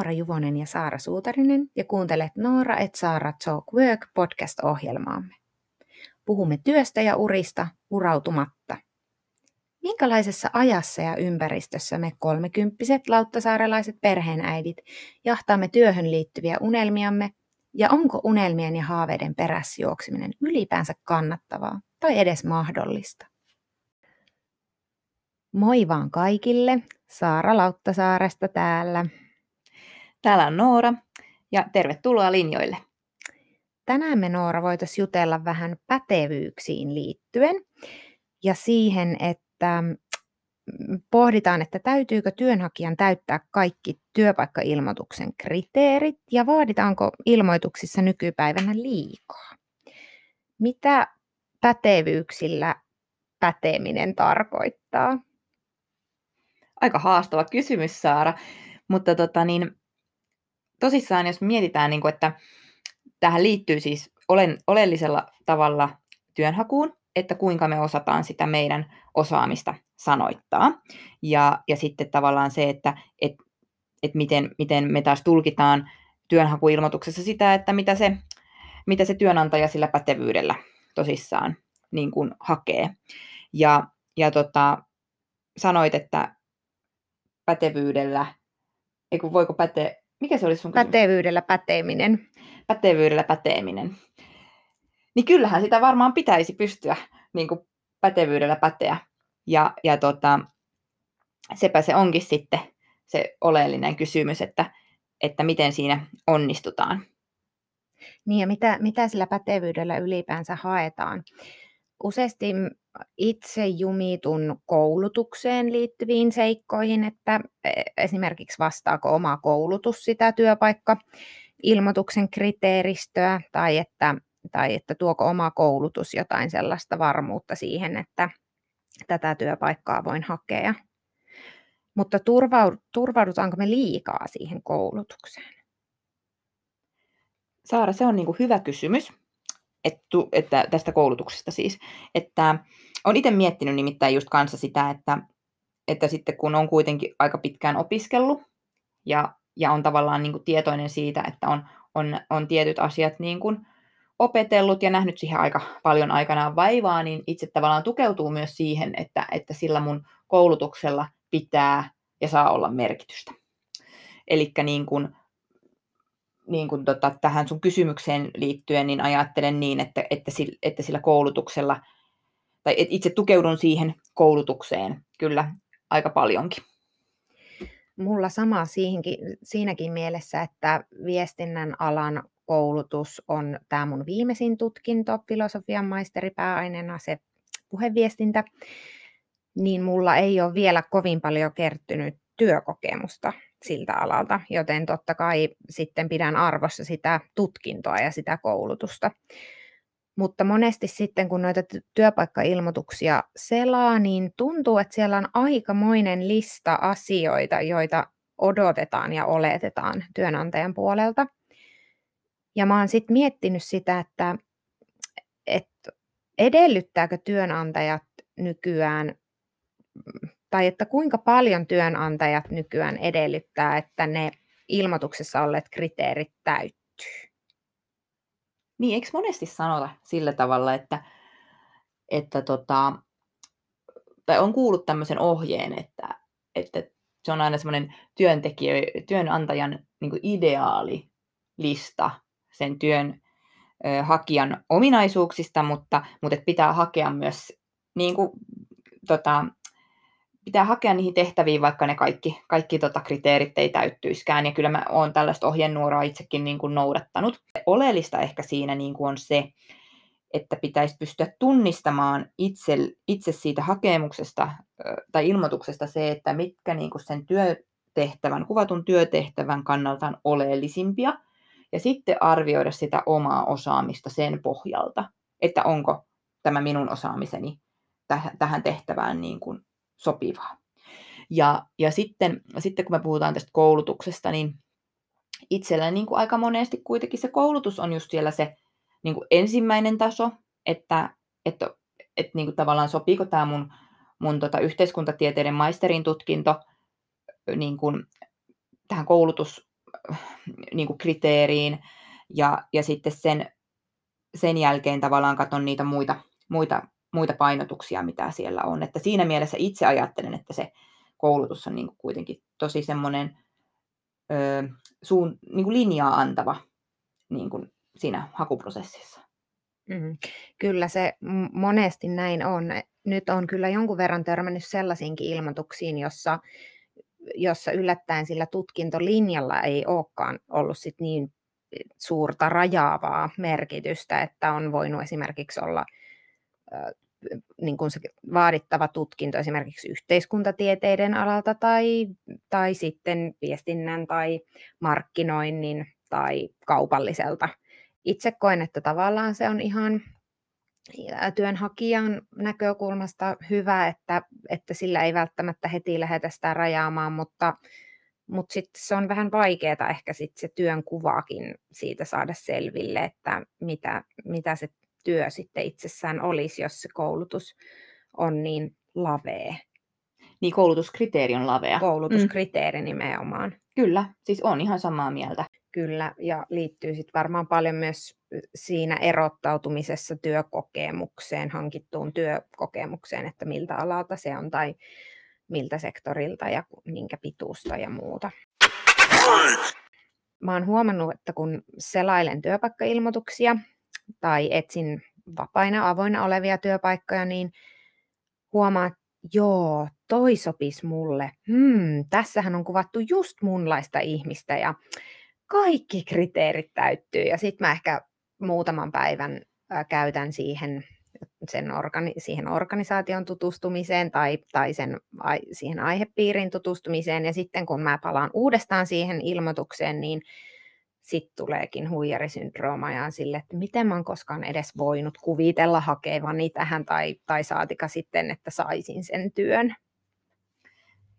Noora Juvonen ja Saara Suutarinen ja kuuntelet Noora et Saara Talk Work podcast-ohjelmaamme. Puhumme työstä ja urista urautumatta. Minkälaisessa ajassa ja ympäristössä me kolmekymppiset lauttasaarelaiset perheenäidit jahtaamme työhön liittyviä unelmiamme ja onko unelmien ja haaveiden perässä juokseminen ylipäänsä kannattavaa tai edes mahdollista? Moi vaan kaikille, Saara Lauttasaaresta täällä. Täällä on Noora ja tervetuloa linjoille. Tänään me Noora voitaisiin jutella vähän pätevyyksiin liittyen ja siihen, että mm, pohditaan, että täytyykö työnhakijan täyttää kaikki työpaikkailmoituksen kriteerit ja vaaditaanko ilmoituksissa nykypäivänä liikaa. Mitä pätevyyksillä päteminen tarkoittaa? Aika haastava kysymys, Saara. Mutta tota, niin, tosissaan, jos mietitään, niin kuin, että tähän liittyy siis olen, oleellisella tavalla työnhakuun, että kuinka me osataan sitä meidän osaamista sanoittaa. Ja, ja sitten tavallaan se, että et, et miten, miten me taas tulkitaan työnhakuilmoituksessa sitä, että mitä se, mitä se työnantaja sillä pätevyydellä tosissaan niin kuin hakee. Ja, ja tota, sanoit, että pätevyydellä, ei kun voiko päte, mikä se olisi sun kysymys? Pätevyydellä päteeminen. Pätevyydellä päteeminen. Niin kyllähän sitä varmaan pitäisi pystyä niin kuin pätevyydellä päteä. Ja, ja tota, sepä se onkin sitten se oleellinen kysymys, että, että miten siinä onnistutaan. Niin ja mitä, mitä sillä pätevyydellä ylipäänsä haetaan? Useasti itse jumitun koulutukseen liittyviin seikkoihin, että e, esimerkiksi vastaako oma koulutus sitä työpaikka ilmoituksen kriteeristöä tai että, tai että tuoko oma koulutus jotain sellaista varmuutta siihen, että tätä työpaikkaa voin hakea. Mutta turvaudutaanko me liikaa siihen koulutukseen? Saara, se on niin hyvä kysymys että, että tästä koulutuksesta siis. Että on itse miettinyt nimittäin just kanssa sitä, että, että sitten kun on kuitenkin aika pitkään opiskellut ja, ja on tavallaan niin kuin tietoinen siitä, että on, on, on tietyt asiat niin kuin opetellut ja nähnyt siihen aika paljon aikanaan vaivaa, niin itse tavallaan tukeutuu myös siihen, että, että sillä mun koulutuksella pitää ja saa olla merkitystä. Eli niin kuin niin kuin tota, tähän sun kysymykseen liittyen, niin ajattelen niin, että, että, sillä, että sillä koulutuksella, tai itse tukeudun siihen koulutukseen kyllä aika paljonkin. Mulla sama siihenkin, siinäkin mielessä, että viestinnän alan koulutus on tämä mun viimeisin tutkinto, filosofian maisteri pääaineena se puheviestintä, niin mulla ei ole vielä kovin paljon kertynyt työkokemusta siltä alalta, joten totta kai sitten pidän arvossa sitä tutkintoa ja sitä koulutusta. Mutta monesti sitten, kun noita työpaikkailmoituksia selaa, niin tuntuu, että siellä on aikamoinen lista asioita, joita odotetaan ja oletetaan työnantajan puolelta. Ja mä oon sitten miettinyt sitä, että, että edellyttääkö työnantajat nykyään tai että kuinka paljon työnantajat nykyään edellyttää, että ne ilmoituksessa olleet kriteerit täyttyy? Niin, eikö monesti sanota sillä tavalla, että, että tota, tai on kuullut tämmöisen ohjeen, että, että se on aina semmoinen työntekijä, työnantajan niin ideaali lista sen työn ö, hakijan ominaisuuksista, mutta, mutta pitää hakea myös niin kuin, tota, pitää hakea niihin tehtäviin, vaikka ne kaikki, kaikki tota kriteerit ei täyttyiskään. Ja kyllä mä oon tällaista ohjenuoraa itsekin niin kuin noudattanut. Oleellista ehkä siinä niin kuin on se, että pitäisi pystyä tunnistamaan itse, itse siitä hakemuksesta tai ilmoituksesta se, että mitkä niin kuin sen työtehtävän, kuvatun työtehtävän kannalta on oleellisimpia, ja sitten arvioida sitä omaa osaamista sen pohjalta, että onko tämä minun osaamiseni tähän tehtävään niin kuin sopivaa. Ja, ja sitten, sitten kun me puhutaan tästä koulutuksesta, niin itsellä niin kuin aika monesti kuitenkin se koulutus on just siellä se niin kuin ensimmäinen taso, että, että, että niin kuin tavallaan sopiiko tämä mun, mun tota yhteiskuntatieteiden maisterin tutkinto niin kuin tähän koulutus, niin kuin kriteeriin ja, ja sitten sen, sen jälkeen tavallaan katson niitä muita, muita, muita painotuksia, mitä siellä on. Että siinä mielessä itse ajattelen, että se koulutus on niin kuin kuitenkin tosi semmoinen ö, suun, niin kuin linjaa antava niin kuin siinä hakuprosessissa. Mm, kyllä se monesti näin on. Nyt on kyllä jonkun verran törmännyt sellaisiinkin ilmoituksiin, jossa, jossa yllättäen sillä tutkintolinjalla ei olekaan ollut sit niin suurta rajaavaa merkitystä, että on voinut esimerkiksi olla niin kuin se vaadittava tutkinto esimerkiksi yhteiskuntatieteiden alalta tai, tai sitten viestinnän tai markkinoinnin tai kaupalliselta. Itse koen, että tavallaan se on ihan työnhakijan näkökulmasta hyvä, että, että sillä ei välttämättä heti lähdetä sitä rajaamaan, mutta, mutta sitten se on vähän vaikeaa ehkä sit se työn kuvaakin siitä saada selville, että mitä, mitä se työ sitten itsessään olisi, jos se koulutus on niin lavee. Niin koulutuskriteeri on lavea. Koulutuskriteeri mm. nimenomaan. Kyllä, siis on ihan samaa mieltä. Kyllä, ja liittyy sitten varmaan paljon myös siinä erottautumisessa työkokemukseen, hankittuun työkokemukseen, että miltä alalta se on tai miltä sektorilta ja minkä pituusta ja muuta. Mä oon huomannut, että kun selailen työpaikkailmoituksia tai etsin vapaina avoinna olevia työpaikkoja, niin huomaa, että joo, toi sopis mulle. Hmm, tässähän on kuvattu just munlaista ihmistä ja kaikki kriteerit täyttyy. Ja sitten mä ehkä muutaman päivän käytän siihen, sen organi- siihen organisaation tutustumiseen tai, tai sen, siihen aihepiirin tutustumiseen. Ja sitten kun mä palaan uudestaan siihen ilmoitukseen, niin sitten tuleekin huijarisyndrooma ja sille, että miten mä oon koskaan edes voinut kuvitella hakevani tähän tai, tai saatika sitten, että saisin sen työn.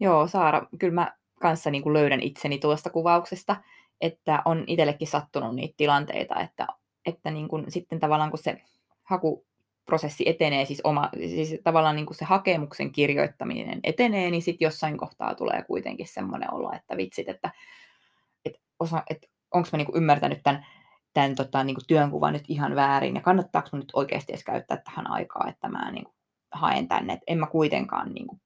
Joo, Saara, kyllä mä kanssa niin kuin löydän itseni tuosta kuvauksesta, että on itsellekin sattunut niitä tilanteita, että, että niin kuin sitten tavallaan kun se hakuprosessi etenee, siis, oma, siis tavallaan niin kuin se hakemuksen kirjoittaminen etenee, niin sitten jossain kohtaa tulee kuitenkin semmoinen olo, että vitsit, että, että, osa, että onko mä niinku ymmärtänyt tämän, tämän tota, niinku työnkuvan nyt ihan väärin ja kannattaako nyt oikeasti edes käyttää tähän aikaa, että mä niinku haen tänne, että en mä kuitenkaan niinku,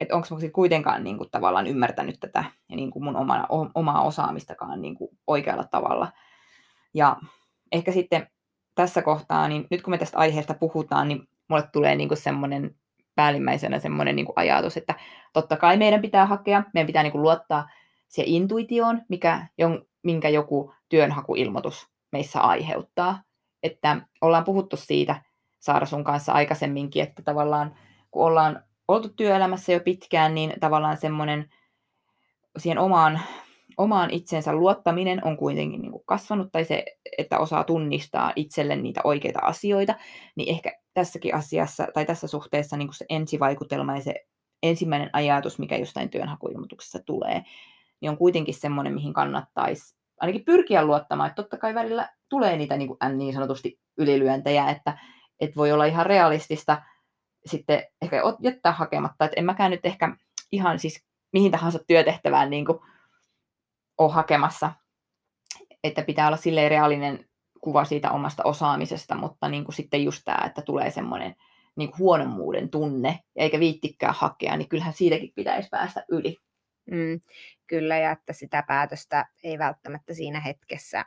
että onko mä kuitenkaan niinku tavallaan ymmärtänyt tätä ja niinku mun oma, omaa osaamistakaan niinku oikealla tavalla. Ja ehkä sitten tässä kohtaa, niin nyt kun me tästä aiheesta puhutaan, niin mulle tulee niinku semmoinen päällimmäisenä semmoinen niinku ajatus, että totta kai meidän pitää hakea, meidän pitää niinku luottaa se intuitioon, mikä, minkä joku työnhakuilmoitus meissä aiheuttaa. Että ollaan puhuttu siitä, Saara sun kanssa aikaisemminkin, että tavallaan kun ollaan oltu työelämässä jo pitkään, niin tavallaan semmoinen siihen omaan, omaan itsensä luottaminen on kuitenkin niin kuin kasvanut, tai se, että osaa tunnistaa itselle niitä oikeita asioita, niin ehkä tässäkin asiassa, tai tässä suhteessa niin kuin se ensivaikutelma ja se ensimmäinen ajatus, mikä jostain työnhakuilmoituksessa tulee, niin on kuitenkin semmoinen, mihin kannattaisi ainakin pyrkiä luottamaan, että totta kai välillä tulee niitä niin, kuin, niin sanotusti ylilyöntejä, että, että voi olla ihan realistista sitten ehkä jättää hakematta, että en mäkään nyt ehkä ihan siis mihin tahansa työtehtävään niin kuin ole hakemassa, että pitää olla silleen reaalinen kuva siitä omasta osaamisesta, mutta niin kuin sitten just tämä, että tulee semmoinen niin huonommuuden tunne, eikä viittikään hakea, niin kyllähän siitäkin pitäisi päästä yli. Mm, kyllä, ja että sitä päätöstä ei välttämättä siinä hetkessä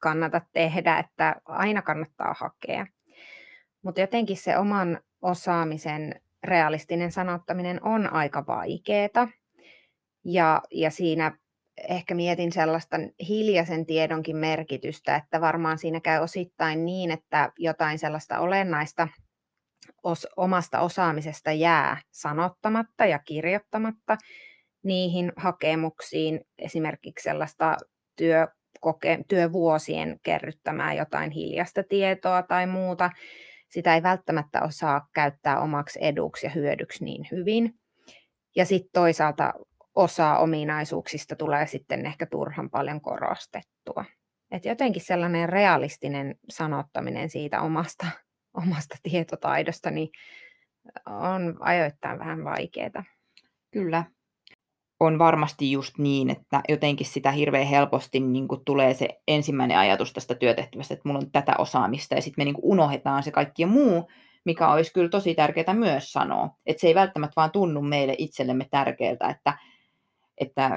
kannata tehdä, että aina kannattaa hakea. Mutta jotenkin se oman osaamisen realistinen sanottaminen on aika vaikeaa. Ja, ja siinä ehkä mietin sellaista hiljaisen tiedonkin merkitystä, että varmaan siinä käy osittain niin, että jotain sellaista olennaista os, omasta osaamisesta jää sanottamatta ja kirjoittamatta, niihin hakemuksiin esimerkiksi sellaista työkoke- työvuosien kerryttämää jotain hiljasta tietoa tai muuta. Sitä ei välttämättä osaa käyttää omaksi eduksi ja hyödyksi niin hyvin. Ja sitten toisaalta osa ominaisuuksista tulee sitten ehkä turhan paljon korostettua. Et jotenkin sellainen realistinen sanottaminen siitä omasta, omasta tietotaidosta niin on ajoittain vähän vaikeaa. Kyllä, on varmasti just niin, että jotenkin sitä hirveän helposti niin kuin tulee se ensimmäinen ajatus tästä työtehtävästä, että mulla on tätä osaamista, ja sitten me niin kuin unohdetaan se kaikki muu, mikä olisi kyllä tosi tärkeää myös sanoa. Että se ei välttämättä vaan tunnu meille itsellemme tärkeältä, että, että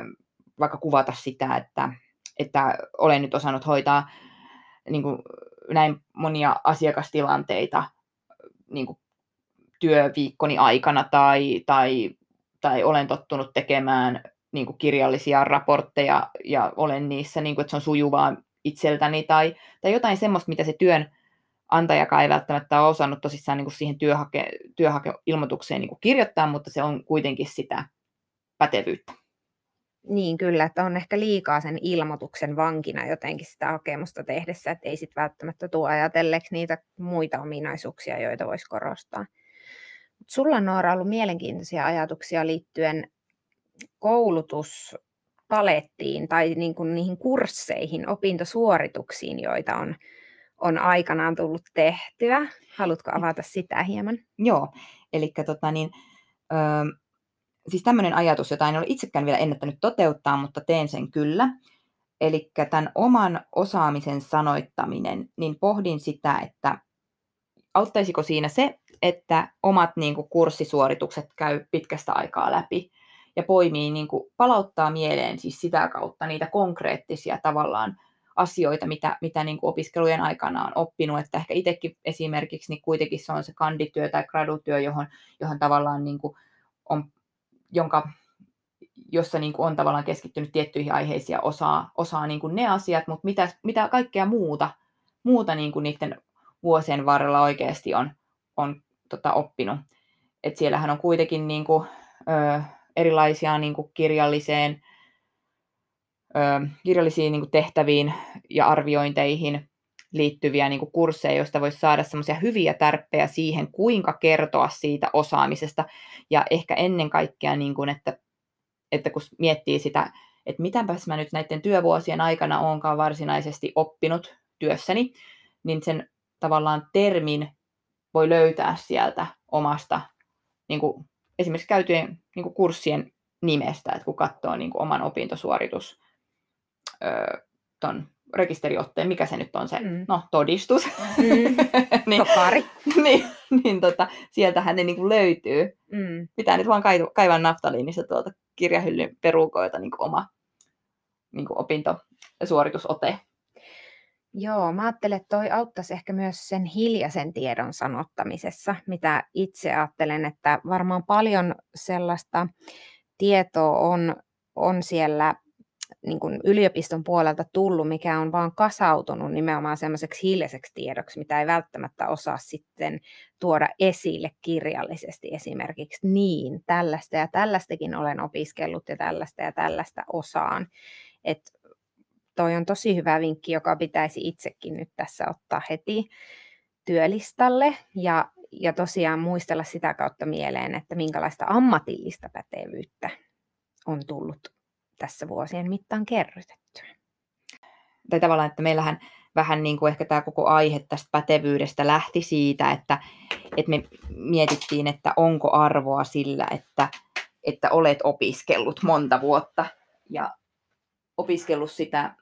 vaikka kuvata sitä, että, että olen nyt osannut hoitaa niin kuin näin monia asiakastilanteita niin kuin työviikkoni aikana tai, tai, tai olen tottunut tekemään niin kuin kirjallisia raportteja ja olen niissä, niin kuin, että se on sujuvaa itseltäni tai, tai jotain semmoista, mitä se työn antajakaan ei välttämättä ole osannut tosissaan niin kuin siihen työhake, työhakeilmoitukseen niin kuin kirjoittaa, mutta se on kuitenkin sitä pätevyyttä. Niin kyllä, että on ehkä liikaa sen ilmoituksen vankina jotenkin sitä hakemusta tehdessä, että ei sitten välttämättä tuo ajatelleeksi niitä muita ominaisuuksia, joita voisi korostaa. Sulla Noora ollut mielenkiintoisia ajatuksia liittyen koulutuspalettiin tai niin kuin niihin kursseihin, opintosuorituksiin, joita on, on aikanaan tullut tehtyä. Haluatko avata sitä hieman? Joo, eli tota niin, öö, siis tämmöinen ajatus, jota en ole itsekään vielä ennättänyt toteuttaa, mutta teen sen kyllä. Eli tämän oman osaamisen sanoittaminen, niin pohdin sitä, että auttaisiko siinä se, että omat niin kuin, kurssisuoritukset käy pitkästä aikaa läpi ja poimii, niin kuin, palauttaa mieleen siis sitä kautta niitä konkreettisia tavallaan asioita, mitä, mitä niin kuin opiskelujen aikana on oppinut, että ehkä itsekin esimerkiksi niin kuitenkin se on se kandityö tai gradutyö, johon, johon tavallaan niin kuin on jonka, jossa niin kuin on tavallaan keskittynyt tiettyihin aiheisiin ja osaa, osaa niin kuin ne asiat, mutta mitä, mitä kaikkea muuta, muuta niin kuin niiden vuosien varrella oikeasti on, on tota, oppinut. Et siellähän on kuitenkin niin kuin, ö, erilaisia niin kuin kirjalliseen, ö, kirjallisiin niin kuin tehtäviin ja arviointeihin liittyviä niin kuin kursseja, joista voisi saada semmoisia hyviä tärppejä siihen, kuinka kertoa siitä osaamisesta. Ja ehkä ennen kaikkea, niin kuin, että, että kun miettii sitä, että mitäpäs mä nyt näiden työvuosien aikana onkaan varsinaisesti oppinut työssäni, niin sen tavallaan termin voi löytää sieltä omasta niin kuin, esimerkiksi käytyjen niin kuin kurssien nimestä, että kun katsoo niin kuin oman opintosuoritus öö, ton rekisteriotteen, mikä se nyt on se, mm. no todistus. Mm. niin, Tokari. niin, niin tota, sieltähän ne niin kuin löytyy. Mm. Pitää nyt vaan kaivaa naftaliinissa tuolta kirjahyllyn perukoita niin kuin oma niin kuin opintosuoritusote. Joo, mä ajattelen, että toi auttaisi ehkä myös sen hiljaisen tiedon sanottamisessa, mitä itse ajattelen, että varmaan paljon sellaista tietoa on, on siellä niin kuin yliopiston puolelta tullut, mikä on vaan kasautunut nimenomaan semmoiseksi hiljaiseksi tiedoksi, mitä ei välttämättä osaa sitten tuoda esille kirjallisesti esimerkiksi niin, tällaista ja tällaistakin olen opiskellut ja tällaista ja tällaista osaan. Et toi on tosi hyvä vinkki, joka pitäisi itsekin nyt tässä ottaa heti työlistalle ja, ja tosiaan muistella sitä kautta mieleen, että minkälaista ammatillista pätevyyttä on tullut tässä vuosien mittaan kerrytettyä. Tai tavallaan, että meillähän vähän niin kuin ehkä tämä koko aihe tästä pätevyydestä lähti siitä, että, että me mietittiin, että onko arvoa sillä, että, että olet opiskellut monta vuotta ja opiskellut sitä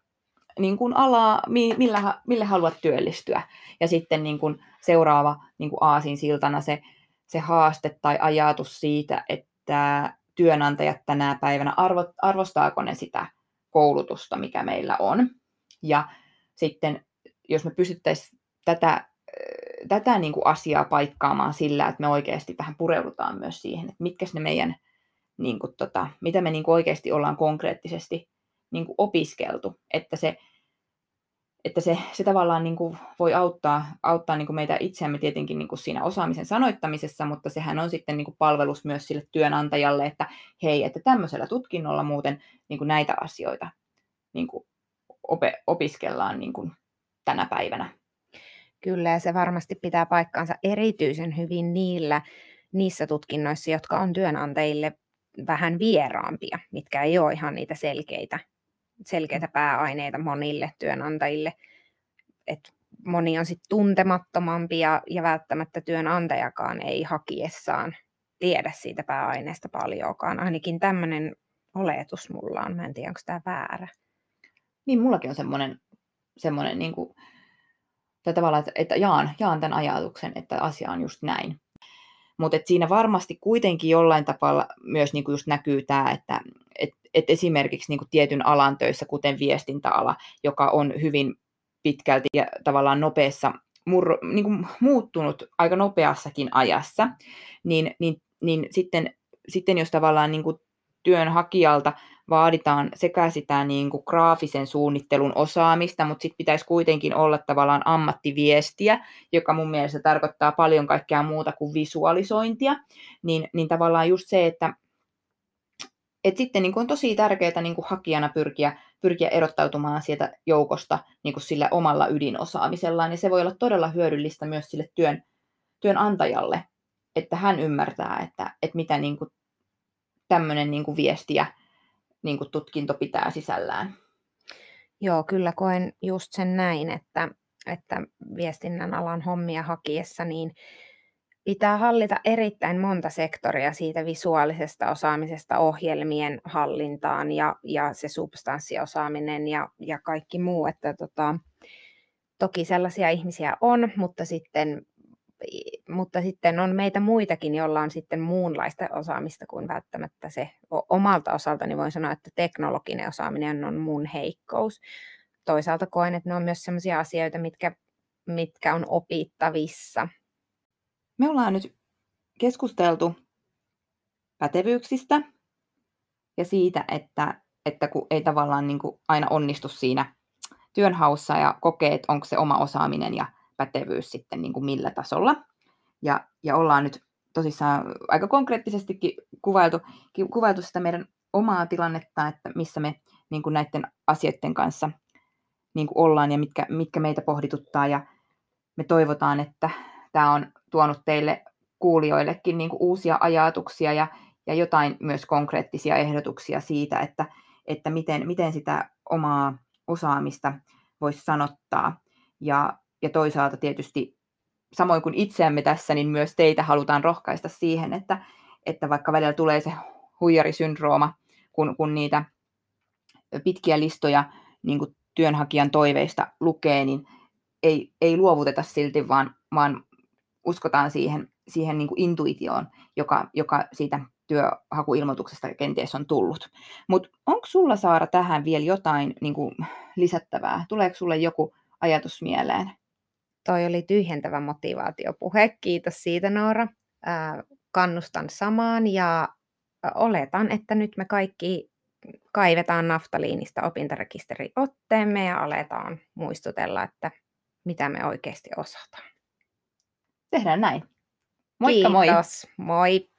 niin kuin alaa, millä, millä haluat työllistyä. Ja sitten niin kuin seuraava niin kuin aasin siltana se, se haaste tai ajatus siitä, että työnantajat tänä päivänä, arvo, arvostaako ne sitä koulutusta, mikä meillä on. Ja sitten jos me pystyttäisiin tätä, tätä niin kuin asiaa paikkaamaan sillä, että me oikeasti vähän pureudutaan myös siihen, että mitkä ne meidän, niin kuin tota, mitä me niin kuin oikeasti ollaan konkreettisesti niin kuin opiskeltu, että se että se, se tavallaan niin kuin voi auttaa, auttaa niin kuin meitä itseämme tietenkin niin kuin siinä osaamisen sanoittamisessa, mutta sehän on sitten niin kuin palvelus myös sille työnantajalle, että hei, että tämmöisellä tutkinnolla muuten niin kuin näitä asioita niin kuin ope, opiskellaan niin kuin tänä päivänä. Kyllä, ja se varmasti pitää paikkaansa erityisen hyvin niillä, niissä tutkinnoissa, jotka on työnantajille vähän vieraampia, mitkä ei ole ihan niitä selkeitä selkeitä pääaineita monille työnantajille. Et moni on sitten tuntemattomampi ja, ja välttämättä työnantajakaan ei hakiessaan tiedä siitä pääaineesta paljoakaan. Ainakin tämmöinen oletus mulla on. Mä en tiedä, onko tämä väärä. Niin, mullakin on semmoinen, semmoinen niin kuin, tai tavallaan, että, että jaan, jaan tämän ajatuksen, että asia on just näin. Mutta siinä varmasti kuitenkin jollain tavalla myös niinku just näkyy tämä, että et, et esimerkiksi niinku tietyn alan töissä, kuten viestintäala, joka on hyvin pitkälti ja tavallaan nopeassa, mur, niinku muuttunut aika nopeassakin ajassa, niin, niin, niin sitten, sitten jos tavallaan niinku työnhakijalta vaaditaan sekä sitä niin kuin graafisen suunnittelun osaamista, mutta sitten pitäisi kuitenkin olla tavallaan ammattiviestiä, joka mun mielestä tarkoittaa paljon kaikkea muuta kuin visualisointia, niin, niin tavallaan just se, että et sitten niin kuin on tosi tärkeää niin kuin hakijana pyrkiä, pyrkiä erottautumaan sieltä joukosta niin kuin sillä omalla ydinosaamisellaan, ja se voi olla todella hyödyllistä myös sille työn, työnantajalle, että hän ymmärtää, että, että mitä niin kuin tämmöinen niin kuin viestiä niin kuin tutkinto pitää sisällään. Joo, kyllä koen just sen näin, että, että viestinnän alan hommia hakiessa niin pitää hallita erittäin monta sektoria siitä visuaalisesta osaamisesta ohjelmien hallintaan ja, ja se substanssiosaaminen ja, ja kaikki muu. Että tota, toki sellaisia ihmisiä on, mutta sitten mutta sitten on meitä muitakin, joilla on sitten muunlaista osaamista kuin välttämättä se omalta osaltani voin sanoa, että teknologinen osaaminen on mun heikkous. Toisaalta koen, että ne on myös sellaisia asioita, mitkä, mitkä on opittavissa. Me ollaan nyt keskusteltu pätevyyksistä ja siitä, että, että kun ei tavallaan niin kuin aina onnistu siinä työnhaussa ja kokee, että onko se oma osaaminen ja pätevyys sitten niin kuin millä tasolla. Ja, ja ollaan nyt tosissaan aika konkreettisestikin kuvailtu, kuvailtu sitä meidän omaa tilannetta, että missä me niin kuin näiden asioiden kanssa niin kuin ollaan ja mitkä, mitkä meitä pohdituttaa. Ja me toivotaan, että tämä on tuonut teille kuulijoillekin niin kuin uusia ajatuksia ja, ja jotain myös konkreettisia ehdotuksia siitä, että, että miten, miten sitä omaa osaamista voisi sanottaa. Ja, ja toisaalta tietysti samoin kuin itseämme tässä, niin myös teitä halutaan rohkaista siihen, että, että vaikka välillä tulee se huijarisyndrooma, kun, kun niitä pitkiä listoja niin kuin työnhakijan toiveista lukee, niin ei, ei luovuteta silti, vaan, vaan uskotaan siihen, siihen niin kuin intuitioon, joka, joka siitä työhakuilmoituksesta kenties on tullut. Mutta onko sulla Saara tähän vielä jotain niin kuin lisättävää? Tuleeko sulle joku ajatus mieleen? Toi oli tyhjentävä motivaatiopuhe. Kiitos siitä, Noora. kannustan samaan ja oletan, että nyt me kaikki kaivetaan naftaliinista opintorekisteriotteemme ja aletaan muistutella, että mitä me oikeasti osataan. Tehdään näin. Moikka Kiitos. moi! Moi!